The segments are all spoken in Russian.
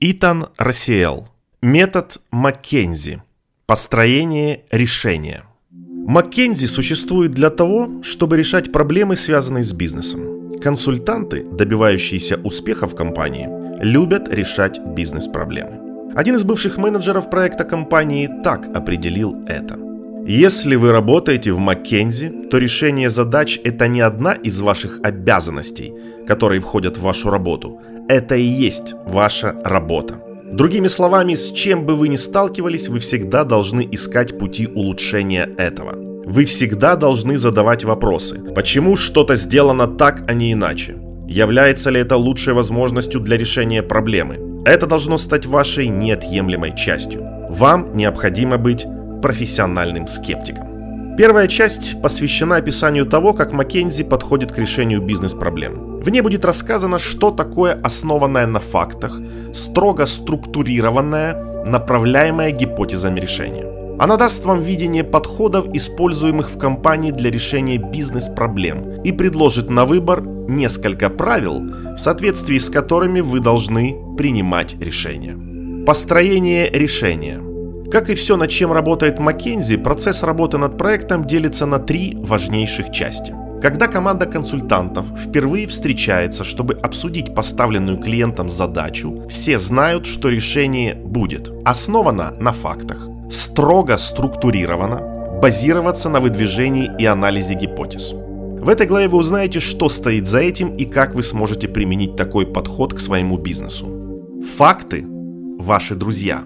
Итан Рассиэл. Метод Маккензи. Построение решения. Маккензи существует для того, чтобы решать проблемы, связанные с бизнесом. Консультанты, добивающиеся успеха в компании, любят решать бизнес-проблемы. Один из бывших менеджеров проекта компании так определил это. Если вы работаете в Маккензи, то решение задач – это не одна из ваших обязанностей, которые входят в вашу работу. Это и есть ваша работа. Другими словами, с чем бы вы ни сталкивались, вы всегда должны искать пути улучшения этого. Вы всегда должны задавать вопросы. Почему что-то сделано так, а не иначе? Является ли это лучшей возможностью для решения проблемы? Это должно стать вашей неотъемлемой частью. Вам необходимо быть профессиональным скептиком. Первая часть посвящена описанию того, как Маккензи подходит к решению бизнес-проблем. Ней будет рассказано, что такое основанная на фактах, строго структурированная, направляемая гипотезами решения. Она даст вам видение подходов, используемых в компании для решения бизнес-проблем, и предложит на выбор несколько правил, в соответствии с которыми вы должны принимать решения. Построение решения. Как и все, над чем работает Маккензи, процесс работы над проектом делится на три важнейших части. Когда команда консультантов впервые встречается, чтобы обсудить поставленную клиентом задачу, все знают, что решение будет основано на фактах строго структурировано, базироваться на выдвижении и анализе гипотез. В этой главе вы узнаете, что стоит за этим и как вы сможете применить такой подход к своему бизнесу. Факты – ваши друзья.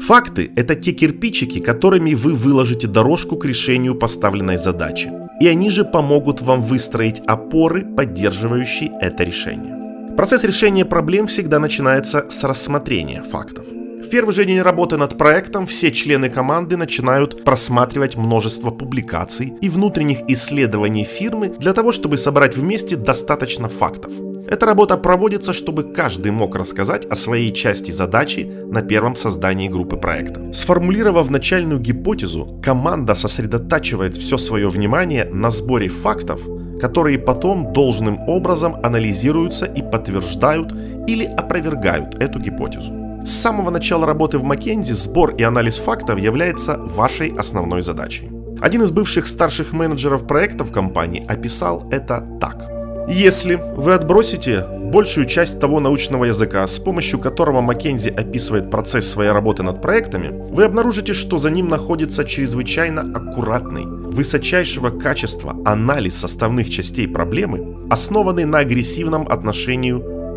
Факты – это те кирпичики, которыми вы выложите дорожку к решению поставленной задачи. И они же помогут вам выстроить опоры, поддерживающие это решение. Процесс решения проблем всегда начинается с рассмотрения фактов. В первый же день работы над проектом все члены команды начинают просматривать множество публикаций и внутренних исследований фирмы для того, чтобы собрать вместе достаточно фактов. Эта работа проводится, чтобы каждый мог рассказать о своей части задачи на первом создании группы проекта. Сформулировав начальную гипотезу, команда сосредотачивает все свое внимание на сборе фактов, которые потом должным образом анализируются и подтверждают или опровергают эту гипотезу. С самого начала работы в Маккензи сбор и анализ фактов является вашей основной задачей. Один из бывших старших менеджеров проектов компании описал это так. Если вы отбросите большую часть того научного языка, с помощью которого Маккензи описывает процесс своей работы над проектами, вы обнаружите, что за ним находится чрезвычайно аккуратный, высочайшего качества анализ составных частей проблемы, основанный на агрессивном отношении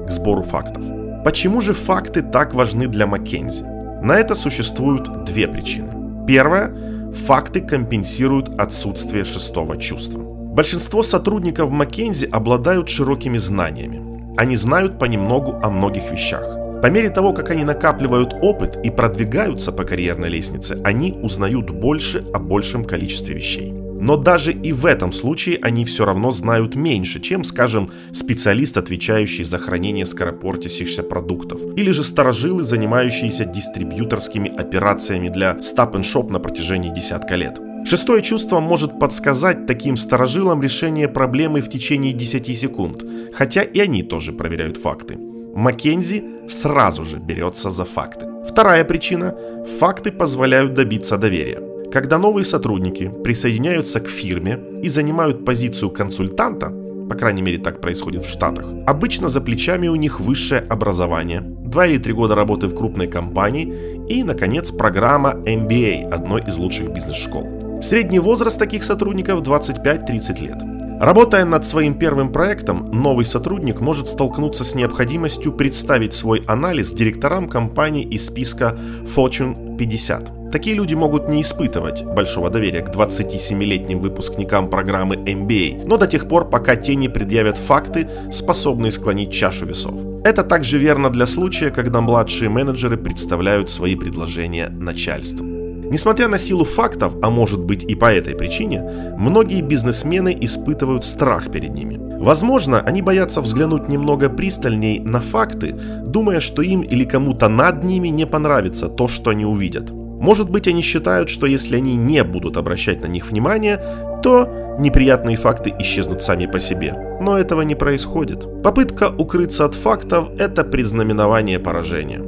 к сбору фактов. Почему же факты так важны для Маккензи? На это существуют две причины. Первая – факты компенсируют отсутствие шестого чувства. Большинство сотрудников Маккензи обладают широкими знаниями. Они знают понемногу о многих вещах. По мере того, как они накапливают опыт и продвигаются по карьерной лестнице, они узнают больше о большем количестве вещей. Но даже и в этом случае они все равно знают меньше, чем, скажем, специалист, отвечающий за хранение скоропортящихся продуктов, или же старожилы, занимающиеся дистрибьюторскими операциями для Shop на протяжении десятка лет. Шестое чувство может подсказать таким старожилам решение проблемы в течение 10 секунд, хотя и они тоже проверяют факты. Маккензи сразу же берется за факты. Вторая причина – факты позволяют добиться доверия. Когда новые сотрудники присоединяются к фирме и занимают позицию консультанта, по крайней мере так происходит в Штатах, обычно за плечами у них высшее образование, 2 или 3 года работы в крупной компании и, наконец, программа MBA, одной из лучших бизнес-школ. Средний возраст таких сотрудников 25-30 лет. Работая над своим первым проектом, новый сотрудник может столкнуться с необходимостью представить свой анализ директорам компании из списка Fortune 50. Такие люди могут не испытывать большого доверия к 27-летним выпускникам программы MBA, но до тех пор, пока те не предъявят факты, способные склонить чашу весов. Это также верно для случая, когда младшие менеджеры представляют свои предложения начальству. Несмотря на силу фактов, а может быть и по этой причине, многие бизнесмены испытывают страх перед ними. Возможно, они боятся взглянуть немного пристальней на факты, думая, что им или кому-то над ними не понравится то, что они увидят. Может быть, они считают, что если они не будут обращать на них внимание, то неприятные факты исчезнут сами по себе. Но этого не происходит. Попытка укрыться от фактов – это предзнаменование поражения.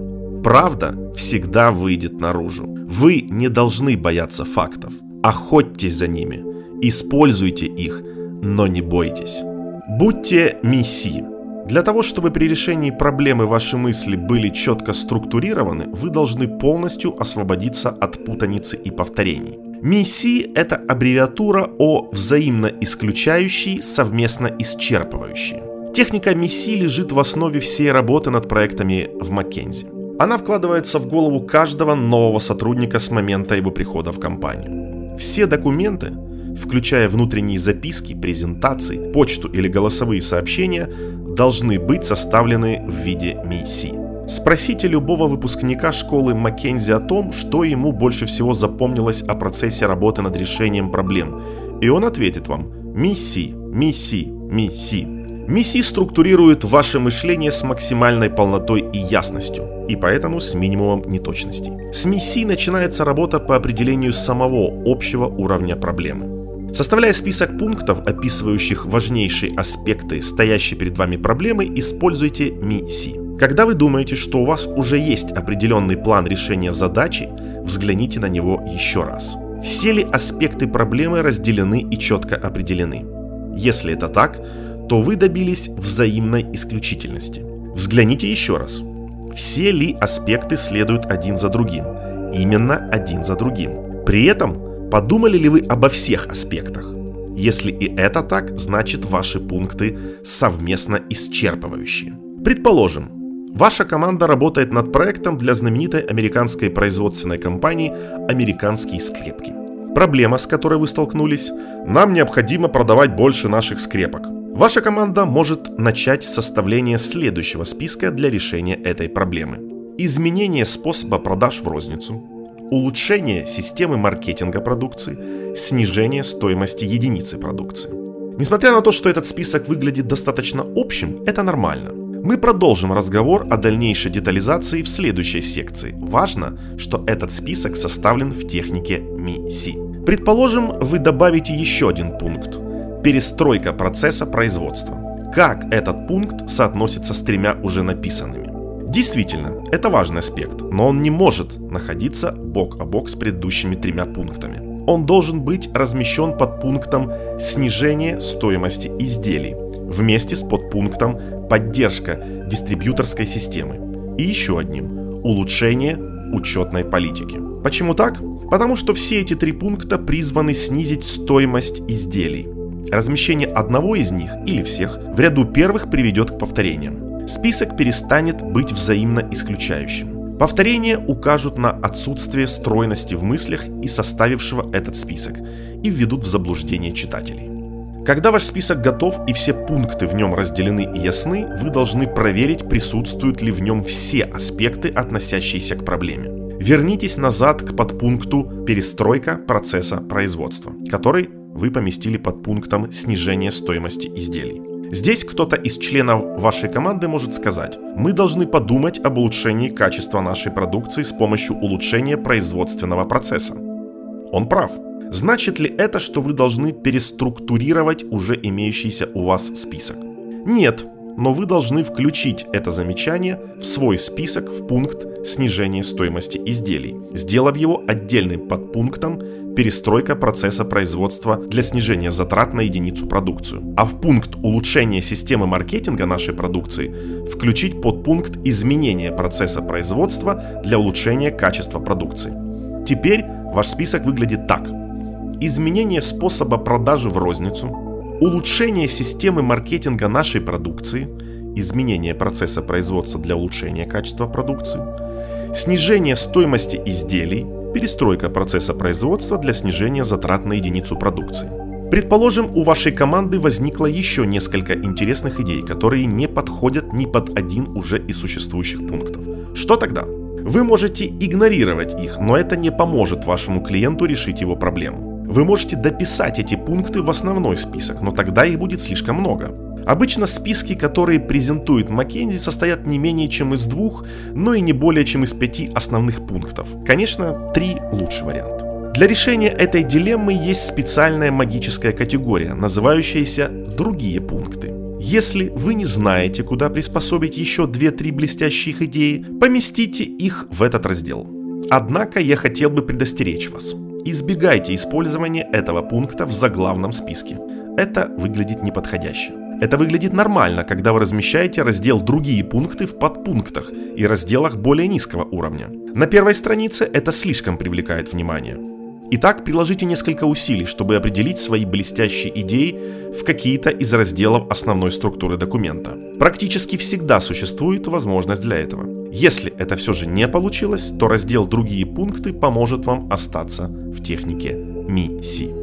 Правда всегда выйдет наружу. Вы не должны бояться фактов. Охотьтесь за ними. Используйте их, но не бойтесь. Будьте месси. Для того, чтобы при решении проблемы ваши мысли были четко структурированы, вы должны полностью освободиться от путаницы и повторений. Миссии – это аббревиатура о взаимно исключающей, совместно исчерпывающей. Техника миссии лежит в основе всей работы над проектами в Маккензи. Она вкладывается в голову каждого нового сотрудника с момента его прихода в компанию. Все документы, включая внутренние записки, презентации, почту или голосовые сообщения, должны быть составлены в виде миссии. Спросите любого выпускника школы Маккензи о том, что ему больше всего запомнилось о процессе работы над решением проблем, и он ответит вам «миссии, миссии, миссии». Миссии структурируют ваше мышление с максимальной полнотой и ясностью, и поэтому с минимумом неточностей. С миссии начинается работа по определению самого общего уровня проблемы. Составляя список пунктов, описывающих важнейшие аспекты стоящей перед вами проблемы, используйте миссии. Когда вы думаете, что у вас уже есть определенный план решения задачи, взгляните на него еще раз. Все ли аспекты проблемы разделены и четко определены? Если это так, то вы добились взаимной исключительности. Взгляните еще раз. Все ли аспекты следуют один за другим? Именно один за другим. При этом, подумали ли вы обо всех аспектах? Если и это так, значит ваши пункты совместно исчерпывающие. Предположим, Ваша команда работает над проектом для знаменитой американской производственной компании «Американские скрепки». Проблема, с которой вы столкнулись – нам необходимо продавать больше наших скрепок. Ваша команда может начать составление следующего списка для решения этой проблемы. Изменение способа продаж в розницу, улучшение системы маркетинга продукции, снижение стоимости единицы продукции. Несмотря на то, что этот список выглядит достаточно общим, это нормально. Мы продолжим разговор о дальнейшей детализации в следующей секции. Важно, что этот список составлен в технике МИСИ. Предположим, вы добавите еще один пункт – перестройка процесса производства. Как этот пункт соотносится с тремя уже написанными? Действительно, это важный аспект, но он не может находиться бок о бок с предыдущими тремя пунктами. Он должен быть размещен под пунктом снижение стоимости изделий вместе с подпунктом поддержка дистрибьюторской системы. И еще одним – улучшение учетной политики. Почему так? Потому что все эти три пункта призваны снизить стоимость изделий. Размещение одного из них или всех в ряду первых приведет к повторениям. Список перестанет быть взаимно исключающим. Повторения укажут на отсутствие стройности в мыслях и составившего этот список и введут в заблуждение читателей. Когда ваш список готов и все пункты в нем разделены и ясны, вы должны проверить, присутствуют ли в нем все аспекты, относящиеся к проблеме. Вернитесь назад к подпункту «Перестройка процесса производства», который вы поместили под пунктом «Снижение стоимости изделий». Здесь кто-то из членов вашей команды может сказать, мы должны подумать об улучшении качества нашей продукции с помощью улучшения производственного процесса. Он прав. Значит ли это, что вы должны переструктурировать уже имеющийся у вас список? Нет, но вы должны включить это замечание в свой список в пункт снижения стоимости изделий, сделав его отдельным подпунктом перестройка процесса производства для снижения затрат на единицу продукцию. А в пункт улучшения системы маркетинга нашей продукции включить подпункт изменения процесса производства для улучшения качества продукции. Теперь ваш список выглядит так – изменение способа продажи в розницу, улучшение системы маркетинга нашей продукции, изменение процесса производства для улучшения качества продукции, снижение стоимости изделий, перестройка процесса производства для снижения затрат на единицу продукции. Предположим, у вашей команды возникло еще несколько интересных идей, которые не подходят ни под один уже из существующих пунктов. Что тогда? Вы можете игнорировать их, но это не поможет вашему клиенту решить его проблему. Вы можете дописать эти пункты в основной список, но тогда их будет слишком много. Обычно списки, которые презентует Маккензи, состоят не менее чем из двух, но и не более чем из пяти основных пунктов. Конечно, три лучший вариант. Для решения этой дилеммы есть специальная магическая категория, называющаяся «другие пункты». Если вы не знаете, куда приспособить еще 2-3 блестящих идеи, поместите их в этот раздел. Однако я хотел бы предостеречь вас. Избегайте использования этого пункта в заглавном списке. Это выглядит неподходяще. Это выглядит нормально, когда вы размещаете раздел «Другие пункты» в подпунктах и разделах более низкого уровня. На первой странице это слишком привлекает внимание. Итак, приложите несколько усилий, чтобы определить свои блестящие идеи в какие-то из разделов основной структуры документа. Практически всегда существует возможность для этого. Если это все же не получилось, то раздел «Другие пункты» поможет вам остаться в технике МИСИ.